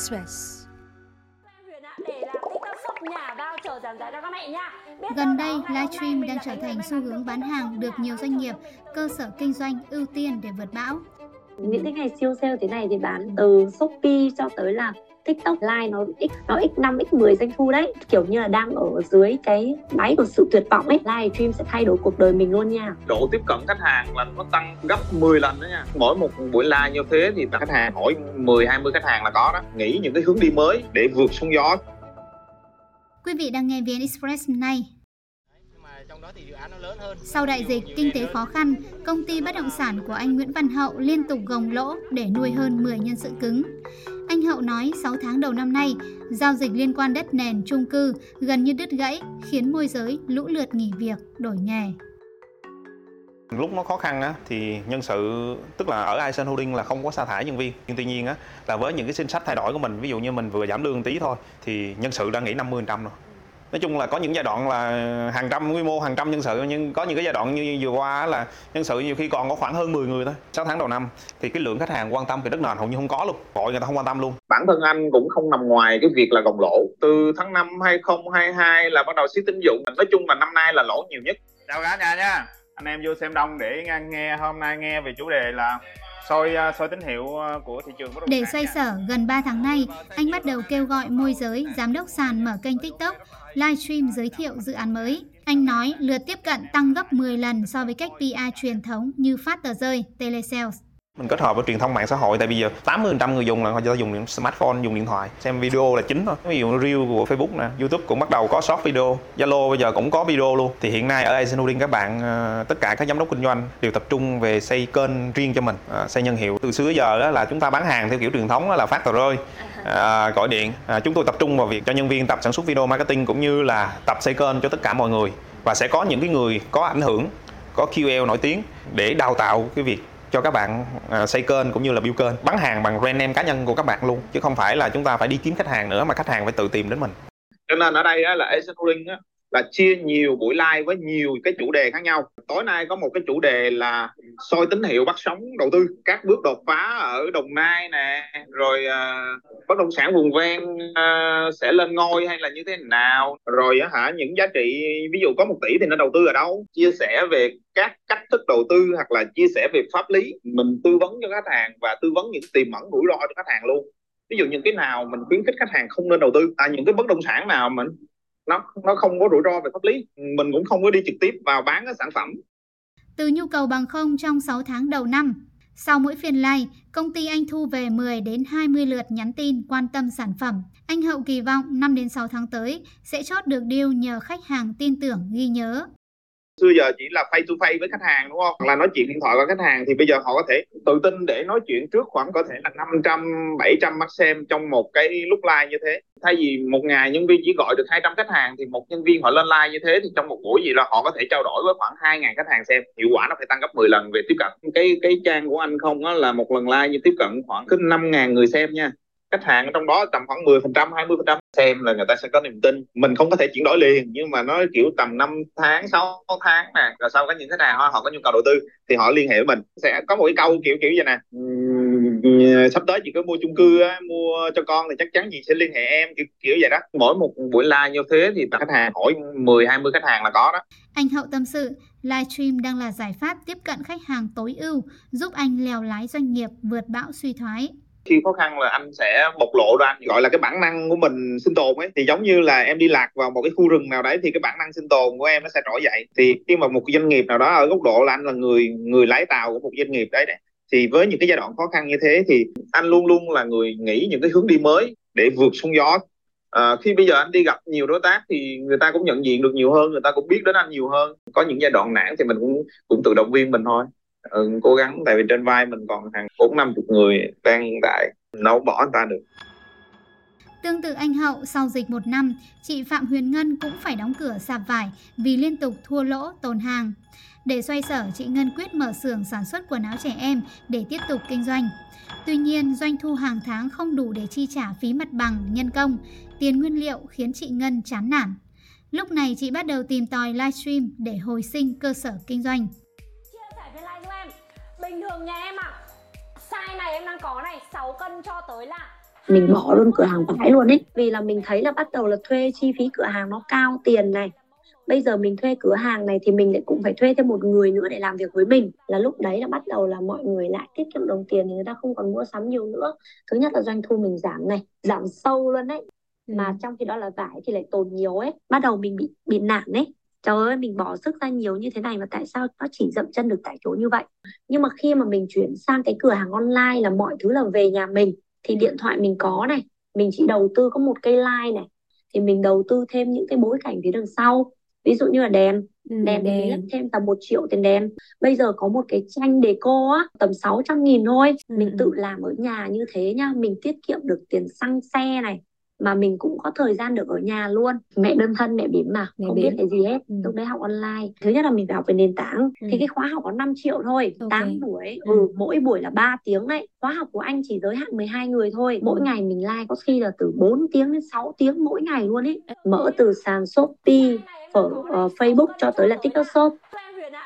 Express. Gần đây, livestream đang trở thành xu hướng bán hàng được nhiều doanh nghiệp, cơ sở kinh doanh ưu tiên để vượt bão. Những cái ngày siêu sale thế này thì bán từ Shopee cho tới là TikTok live nó x nó x5 x10 doanh thu đấy. Kiểu như là đang ở dưới cái đáy của sự tuyệt vọng ấy. Live stream sẽ thay đổi cuộc đời mình luôn nha. Độ tiếp cận khách hàng là nó tăng gấp 10 lần đó nha. Mỗi một buổi live như thế thì khách hàng hỏi 10 20 khách hàng là có đó. Nghĩ những cái hướng đi mới để vượt sóng gió. Quý vị đang nghe VN Express nay. Sau đại dịch, kinh tế khó khăn, công ty bất động sản của anh Nguyễn Văn Hậu liên tục gồng lỗ để nuôi hơn 10 nhân sự cứng. Anh Hậu nói 6 tháng đầu năm nay, giao dịch liên quan đất nền, chung cư gần như đứt gãy, khiến môi giới lũ lượt nghỉ việc, đổi nghề. Lúc nó khó khăn á, thì nhân sự tức là ở Aisen Holding là không có sa thải nhân viên nhưng tuy nhiên á, là với những cái chính sách thay đổi của mình ví dụ như mình vừa giảm lương tí thôi thì nhân sự đang nghỉ 50% rồi nói chung là có những giai đoạn là hàng trăm quy mô hàng trăm nhân sự nhưng có những cái giai đoạn như vừa qua là nhân sự nhiều khi còn có khoảng hơn 10 người thôi 6 tháng đầu năm. Thì cái lượng khách hàng quan tâm về đất nền hầu như không có luôn gọi người ta không quan tâm luôn. Bản thân anh cũng không nằm ngoài cái việc là gồng lỗ. Từ tháng 5 2022 là bắt đầu siết tín dụng. Nói chung là năm nay là lỗ nhiều nhất. Chào cả nhà nha. Anh em vô xem đông để nghe hôm nay nghe về chủ đề là soi à, soi tín hiệu à, của thị trường bất động Để xoay sở, gần 3 tháng nay, anh bắt đầu kêu gọi môi giới, giám đốc sàn mở kênh TikTok, livestream giới thiệu dự án mới. Anh nói lượt tiếp cận tăng gấp 10 lần so với cách PR truyền thống như phát tờ rơi, telesales. Mình kết hợp với truyền thông mạng xã hội tại bây giờ 80% người dùng là họ dùng điện smartphone, dùng điện thoại, xem video là chính thôi. Ví dụ Reel của Facebook nè, YouTube cũng bắt đầu có short video, Zalo bây giờ cũng có video luôn. Thì hiện nay ở Asian Holding các bạn ờ, tất cả các giám đốc kinh doanh đều tập trung về xây kênh riêng cho mình, ờ, xây nhân hiệu. Từ xưa giờ đó là chúng ta bán hàng theo kiểu truyền thống đó là phát tờ rơi, à, gọi điện. À, chúng tôi tập trung vào việc cho nhân viên tập sản xuất video marketing cũng như là tập xây kênh cho tất cả mọi người và sẽ có những cái người có ảnh hưởng có QL nổi tiếng để đào tạo cái việc cho các bạn à, xây kênh cũng như là build kênh. Bán hàng bằng brand name cá nhân của các bạn luôn chứ không phải là chúng ta phải đi kiếm khách hàng nữa mà khách hàng phải tự tìm đến mình. Cho nên ở đây á, là Asian Holding á, là chia nhiều buổi live với nhiều cái chủ đề khác nhau. Tối nay có một cái chủ đề là soi tín hiệu bắt sóng đầu tư. Các bước đột phá ở đồng nai nè rồi uh, bất động sản vùng ven uh, sẽ lên ngôi hay là như thế nào? Rồi uh, hả những giá trị ví dụ có một tỷ thì nên đầu tư ở đâu? Chia sẻ về các cách thức đầu tư hoặc là chia sẻ về pháp lý. Mình tư vấn cho khách hàng và tư vấn những tiềm ẩn rủi ro cho khách hàng luôn. Ví dụ những cái nào mình khuyến khích khách hàng không nên đầu tư? À những cái bất động sản nào mình nó nó không có rủi ro về pháp lý. Mình cũng không có đi trực tiếp vào bán cái sản phẩm. Từ nhu cầu bằng không trong 6 tháng đầu năm sau mỗi phiên live, công ty anh thu về 10 đến 20 lượt nhắn tin quan tâm sản phẩm. Anh Hậu kỳ vọng 5 đến 6 tháng tới sẽ chốt được deal nhờ khách hàng tin tưởng ghi nhớ xưa giờ chỉ là face to face với khách hàng, đúng không? Hoặc là nói chuyện điện thoại với khách hàng thì bây giờ họ có thể tự tin để nói chuyện trước khoảng có thể là 500 700 mắt xem trong một cái lúc live như thế. Thay vì một ngày nhân viên chỉ gọi được 200 khách hàng thì một nhân viên họ lên live như thế thì trong một buổi gì là họ có thể trao đổi với khoảng 2.000 khách hàng xem. Hiệu quả nó phải tăng gấp 10 lần về tiếp cận. Cái cái trang của anh không á là một lần live như tiếp cận khoảng cứ 5.000 người xem nha khách hàng trong đó tầm khoảng 10 phần trăm 20 phần trăm. Xem là người ta sẽ có niềm tin. Mình không có thể chuyển đổi liền nhưng mà nó kiểu tầm 5 tháng 6 tháng nè rồi sau có những thế nào họ, họ có nhu cầu đầu tư thì họ liên hệ với mình. Sẽ có một cái câu kiểu kiểu vậy nè. Sắp tới chị có mua chung cư á, mua cho con thì chắc chắn chị sẽ liên hệ em kiểu, kiểu vậy đó. Mỗi một buổi live như thế thì khách hàng hỏi 10 20 khách hàng là có đó. Anh Hậu tâm sự livestream đang là giải pháp tiếp cận khách hàng tối ưu giúp anh lèo lái doanh nghiệp vượt bão suy thoái khi khó khăn là anh sẽ bộc lộ ra gọi là cái bản năng của mình sinh tồn ấy thì giống như là em đi lạc vào một cái khu rừng nào đấy thì cái bản năng sinh tồn của em nó sẽ trỗi dậy. Thì khi mà một doanh nghiệp nào đó ở góc độ là anh là người người lái tàu của một doanh nghiệp đấy, này thì với những cái giai đoạn khó khăn như thế thì anh luôn luôn là người nghĩ những cái hướng đi mới để vượt sóng gió. À, khi bây giờ anh đi gặp nhiều đối tác thì người ta cũng nhận diện được nhiều hơn người ta cũng biết đến anh nhiều hơn. Có những giai đoạn nản thì mình cũng cũng tự động viên mình thôi ừ, cố gắng tại vì trên vai mình còn hàng bốn năm chục người đang tại nấu bỏ người ta được Tương tự anh Hậu, sau dịch một năm, chị Phạm Huyền Ngân cũng phải đóng cửa sạp vải vì liên tục thua lỗ tồn hàng. Để xoay sở, chị Ngân quyết mở xưởng sản xuất quần áo trẻ em để tiếp tục kinh doanh. Tuy nhiên, doanh thu hàng tháng không đủ để chi trả phí mặt bằng, nhân công, tiền nguyên liệu khiến chị Ngân chán nản. Lúc này chị bắt đầu tìm tòi livestream để hồi sinh cơ sở kinh doanh. Bình thường nhà em ạ, à, size này em đang có này 6 cân cho tới là mình bỏ luôn cửa hàng vải luôn ấy vì là mình thấy là bắt đầu là thuê chi phí cửa hàng nó cao tiền này. Bây giờ mình thuê cửa hàng này thì mình lại cũng phải thuê thêm một người nữa để làm việc với mình. Là lúc đấy là bắt đầu là mọi người lại tiết kiệm đồng tiền thì người ta không còn mua sắm nhiều nữa. Thứ nhất là doanh thu mình giảm này giảm sâu luôn đấy mà ừ. trong khi đó là vải thì lại tồn nhiều ấy bắt đầu mình bị bị nản ấy trời ơi mình bỏ sức ra nhiều như thế này mà tại sao nó chỉ dậm chân được tại chỗ như vậy? Nhưng mà khi mà mình chuyển sang cái cửa hàng online là mọi thứ là về nhà mình thì điện thoại mình có này mình chỉ đầu tư có một cây like này thì mình đầu tư thêm những cái bối cảnh phía đằng sau. Ví dụ như là đèn ừ, đèn thì mình lắp thêm tầm một triệu tiền đèn. Bây giờ có một cái tranh đề cô á tầm 600 nghìn thôi. Ừ. mình tự làm ở nhà như thế nhá mình tiết kiệm được tiền xăng xe này mà mình cũng có thời gian được ở nhà luôn mẹ đơn thân mẹ bỉm mà mẹ không bỉm. biết cái gì hết ừ. lúc đấy học online thứ nhất là mình phải học về nền tảng ừ. thì cái khóa học có 5 triệu thôi okay. 8 buổi ừ. ừ. mỗi buổi là 3 tiếng đấy khóa học của anh chỉ giới hạn 12 người thôi mỗi ừ. ngày mình like có khi là từ 4 tiếng đến 6 tiếng mỗi ngày luôn ấy mở từ sàn Shopee ở uh, Facebook cho tới là TikTok Shop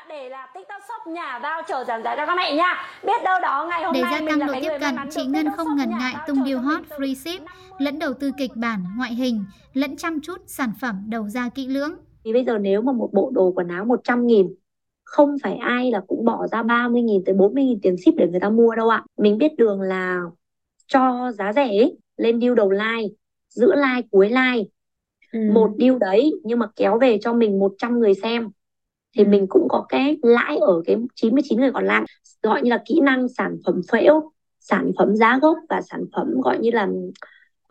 để là Shop nhà vào chờ giảm giá cho các mẹ nha. Biết đâu đó ngày hôm để nay gia tăng độ tiếp cận, chị Ngân không ngần ngại tung điều hot free ship, lẫn đầu tư kịch bản, ngoại hình, lẫn chăm chút sản phẩm đầu ra kỹ lưỡng. Thì bây giờ nếu mà một bộ đồ quần áo 100 nghìn không phải ai là cũng bỏ ra 30 nghìn tới 40 nghìn tiền ship để người ta mua đâu ạ. Mình biết đường là cho giá rẻ ấy, lên deal đầu like, giữa like cuối like. Ừ. Một deal đấy nhưng mà kéo về cho mình 100 người xem thì mình cũng có cái lãi ở cái 99 người còn lại gọi như là kỹ năng sản phẩm phễu sản phẩm giá gốc và sản phẩm gọi như là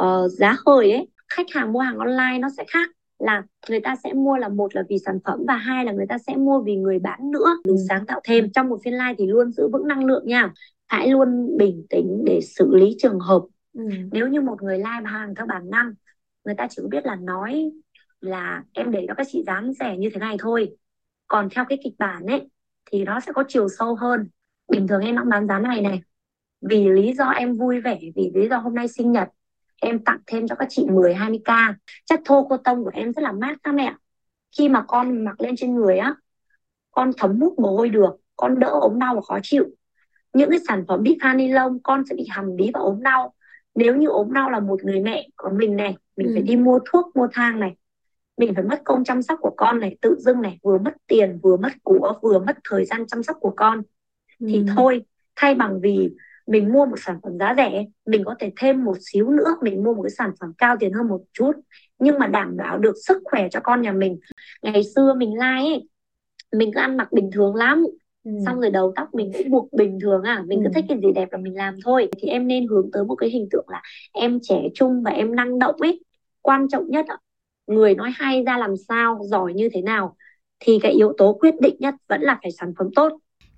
uh, giá khởi ấy. Khách hàng mua hàng online nó sẽ khác là người ta sẽ mua là một là vì sản phẩm và hai là người ta sẽ mua vì người bán nữa. Đừng sáng tạo thêm trong một phiên live thì luôn giữ vững năng lượng nha. Hãy luôn bình tĩnh để xử lý trường hợp. Ừ. nếu như một người live hàng theo bản năng người ta chỉ biết là nói là em để cho các chị dám rẻ như thế này thôi còn theo cái kịch bản ấy thì nó sẽ có chiều sâu hơn. Bình thường em đang bán giá này này vì lý do em vui vẻ vì lý do hôm nay sinh nhật em tặng thêm cho các chị 10 20k chất thô cô tông của em rất là mát các mẹ khi mà con mặc lên trên người á con thấm hút mồ hôi được con đỡ ốm đau và khó chịu. Những cái sản phẩm pha ni lông con sẽ bị hầm bí và ốm đau. Nếu như ốm đau là một người mẹ của mình này mình ừ. phải đi mua thuốc mua thang này mình phải mất công chăm sóc của con này tự dưng này vừa mất tiền vừa mất của vừa mất thời gian chăm sóc của con ừ. thì thôi thay bằng vì mình mua một sản phẩm giá rẻ mình có thể thêm một xíu nữa mình mua một cái sản phẩm cao tiền hơn một chút nhưng mà đảm bảo được sức khỏe cho con nhà mình ngày xưa mình like ấy, mình cứ ăn mặc bình thường lắm ừ. xong rồi đầu tóc mình cũng buộc bình thường à mình ừ. cứ thích cái gì đẹp là mình làm thôi thì em nên hướng tới một cái hình tượng là em trẻ trung và em năng động ấy quan trọng nhất người nói hay ra làm sao giỏi như thế nào thì cái yếu tố quyết định nhất vẫn là phải sản phẩm tốt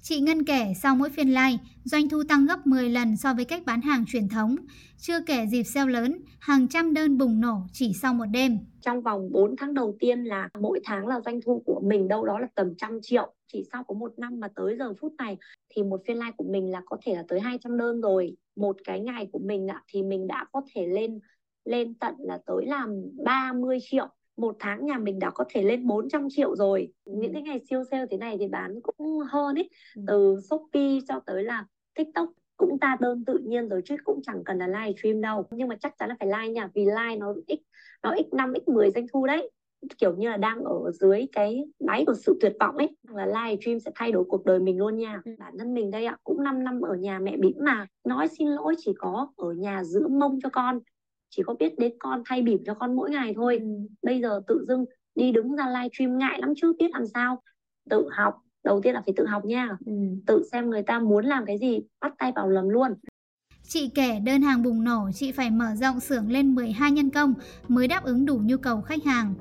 Chị Ngân kể sau mỗi phiên live, doanh thu tăng gấp 10 lần so với cách bán hàng truyền thống. Chưa kể dịp sale lớn, hàng trăm đơn bùng nổ chỉ sau một đêm. Trong vòng 4 tháng đầu tiên là mỗi tháng là doanh thu của mình đâu đó là tầm trăm triệu. Chỉ sau có một năm mà tới giờ phút này thì một phiên live của mình là có thể là tới 200 đơn rồi. Một cái ngày của mình thì mình đã có thể lên lên tận là tới làm 30 triệu. Một tháng nhà mình đã có thể lên 400 triệu rồi. Những cái ngày siêu sale thế này thì bán cũng hơn ấy. Ừ. từ Shopee cho tới là TikTok cũng ta đơn tự nhiên rồi chứ cũng chẳng cần là live stream đâu. Nhưng mà chắc chắn là phải live nha vì live nó x nó x 5 x 10 doanh thu đấy. Kiểu như là đang ở dưới cái đáy của sự tuyệt vọng ấy. Là live stream sẽ thay đổi cuộc đời mình luôn nha. Ừ. bản thân mình đây ạ cũng 5 năm ở nhà mẹ bỉm mà. Nói xin lỗi chỉ có ở nhà giữ mông cho con chỉ có biết đến con thay bỉm cho con mỗi ngày thôi ừ. bây giờ tự dưng đi đứng ra livestream ngại lắm chứ biết làm sao tự học đầu tiên là phải tự học nha ừ. tự xem người ta muốn làm cái gì bắt tay vào làm luôn Chị kể đơn hàng bùng nổ, chị phải mở rộng xưởng lên 12 nhân công mới đáp ứng đủ nhu cầu khách hàng.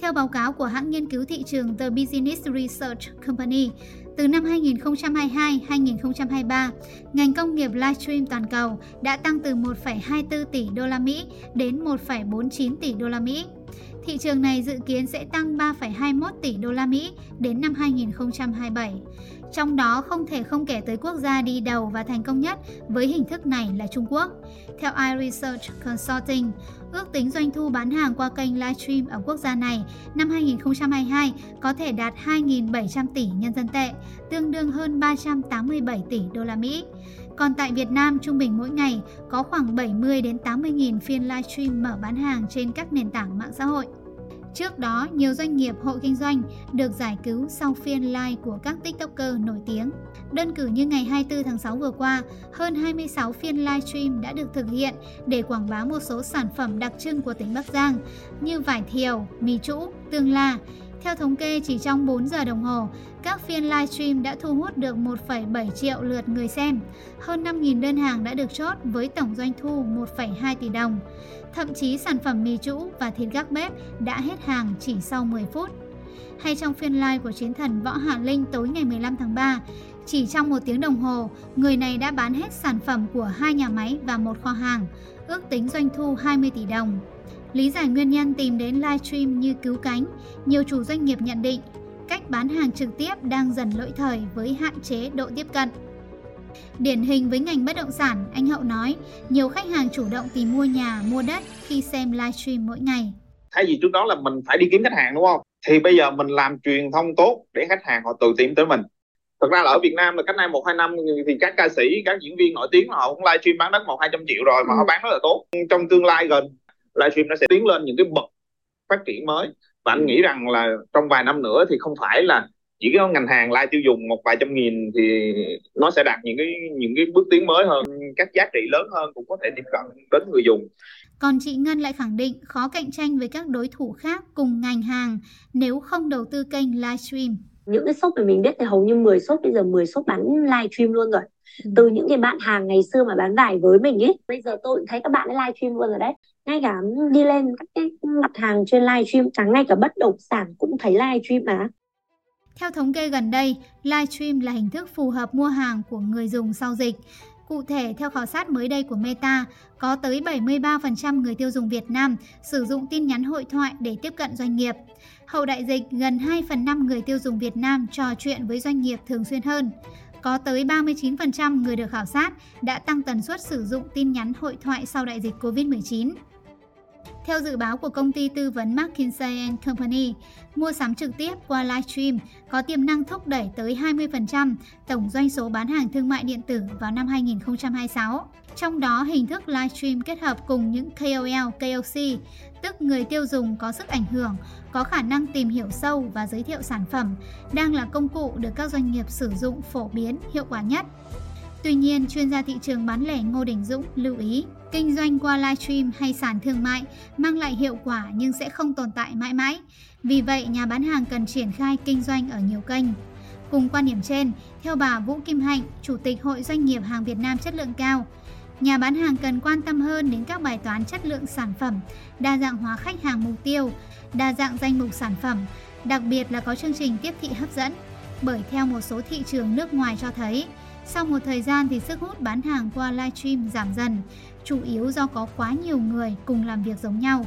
Theo báo cáo của hãng nghiên cứu thị trường The Business Research Company, từ năm 2022-2023, ngành công nghiệp livestream toàn cầu đã tăng từ 1,24 tỷ đô la Mỹ đến 1,49 tỷ đô la Mỹ. Thị trường này dự kiến sẽ tăng 3,21 tỷ đô la Mỹ đến năm 2027. Trong đó không thể không kể tới quốc gia đi đầu và thành công nhất với hình thức này là Trung Quốc. Theo iResearch Consulting, ước tính doanh thu bán hàng qua kênh livestream ở quốc gia này năm 2022 có thể đạt 2.700 tỷ nhân dân tệ, tương đương hơn 387 tỷ đô la Mỹ. Còn tại Việt Nam, trung bình mỗi ngày có khoảng 70 đến 80 nghìn phiên livestream mở bán hàng trên các nền tảng mạng xã hội. Trước đó, nhiều doanh nghiệp hộ kinh doanh được giải cứu sau phiên live của các TikToker nổi tiếng. Đơn cử như ngày 24 tháng 6 vừa qua, hơn 26 phiên livestream đã được thực hiện để quảng bá một số sản phẩm đặc trưng của tỉnh Bắc Giang như vải thiều, mì trũ, tương la. Theo thống kê, chỉ trong 4 giờ đồng hồ, các phiên livestream đã thu hút được 1,7 triệu lượt người xem. Hơn 5.000 đơn hàng đã được chốt với tổng doanh thu 1,2 tỷ đồng. Thậm chí sản phẩm mì trũ và thịt gác bếp đã hết hàng chỉ sau 10 phút. Hay trong phiên live của chiến thần Võ Hạ Linh tối ngày 15 tháng 3, chỉ trong một tiếng đồng hồ, người này đã bán hết sản phẩm của hai nhà máy và một kho hàng, ước tính doanh thu 20 tỷ đồng. Lý giải nguyên nhân tìm đến livestream như cứu cánh, nhiều chủ doanh nghiệp nhận định cách bán hàng trực tiếp đang dần lỗi thời với hạn chế độ tiếp cận. Điển hình với ngành bất động sản, anh Hậu nói, nhiều khách hàng chủ động tìm mua nhà, mua đất khi xem livestream mỗi ngày. Thay vì trước đó là mình phải đi kiếm khách hàng đúng không? Thì bây giờ mình làm truyền thông tốt để khách hàng họ tự tìm tới mình. Thực ra là ở Việt Nam là cách nay một hai năm thì các ca sĩ, các diễn viên nổi tiếng họ cũng livestream bán đất một hai trăm triệu rồi mà ừ. họ bán rất là tốt. Trong tương lai gần livestream nó sẽ tiến lên những cái bậc phát triển mới. Và anh nghĩ rằng là trong vài năm nữa thì không phải là chỉ cái ngành hàng live tiêu dùng một vài trăm nghìn thì nó sẽ đạt những cái những cái bước tiến mới hơn các giá trị lớn hơn cũng có thể tiếp cận đến người dùng. Còn chị Ngân lại khẳng định khó cạnh tranh với các đối thủ khác cùng ngành hàng nếu không đầu tư kênh livestream. Những cái shop mà mình biết thì hầu như 10 shop bây giờ 10 shop bán livestream luôn rồi. Ừ. Từ những cái bạn hàng ngày xưa mà bán vải với mình ấy, bây giờ tôi cũng thấy các bạn ấy livestream luôn rồi đấy. Ngay cả đi lên các cái mặt hàng trên livestream, chẳng ngay cả bất động sản cũng thấy livestream mà. Theo thống kê gần đây, livestream là hình thức phù hợp mua hàng của người dùng sau dịch. Cụ thể, theo khảo sát mới đây của Meta, có tới 73% người tiêu dùng Việt Nam sử dụng tin nhắn hội thoại để tiếp cận doanh nghiệp. Hậu đại dịch, gần 2 phần 5 người tiêu dùng Việt Nam trò chuyện với doanh nghiệp thường xuyên hơn. Có tới 39% người được khảo sát đã tăng tần suất sử dụng tin nhắn hội thoại sau đại dịch COVID-19. Theo dự báo của công ty tư vấn McKinsey Company, mua sắm trực tiếp qua livestream có tiềm năng thúc đẩy tới 20% tổng doanh số bán hàng thương mại điện tử vào năm 2026. Trong đó, hình thức livestream kết hợp cùng những KOL, KOC, tức người tiêu dùng có sức ảnh hưởng, có khả năng tìm hiểu sâu và giới thiệu sản phẩm, đang là công cụ được các doanh nghiệp sử dụng phổ biến, hiệu quả nhất. Tuy nhiên, chuyên gia thị trường bán lẻ Ngô Đình Dũng lưu ý, kinh doanh qua livestream hay sàn thương mại mang lại hiệu quả nhưng sẽ không tồn tại mãi mãi. Vì vậy, nhà bán hàng cần triển khai kinh doanh ở nhiều kênh. Cùng quan điểm trên, theo bà Vũ Kim Hạnh, Chủ tịch Hội Doanh nghiệp hàng Việt Nam chất lượng cao, nhà bán hàng cần quan tâm hơn đến các bài toán chất lượng sản phẩm, đa dạng hóa khách hàng mục tiêu, đa dạng danh mục sản phẩm, đặc biệt là có chương trình tiếp thị hấp dẫn. Bởi theo một số thị trường nước ngoài cho thấy, sau một thời gian thì sức hút bán hàng qua livestream giảm dần, chủ yếu do có quá nhiều người cùng làm việc giống nhau.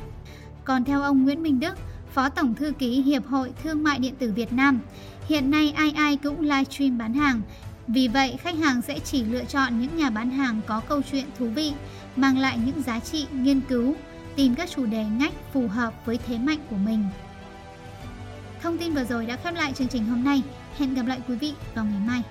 Còn theo ông Nguyễn Minh Đức, Phó Tổng Thư ký Hiệp hội Thương mại Điện tử Việt Nam, hiện nay ai ai cũng livestream bán hàng. Vì vậy, khách hàng sẽ chỉ lựa chọn những nhà bán hàng có câu chuyện thú vị, mang lại những giá trị nghiên cứu, tìm các chủ đề ngách phù hợp với thế mạnh của mình. Thông tin vừa rồi đã khép lại chương trình hôm nay. Hẹn gặp lại quý vị vào ngày mai.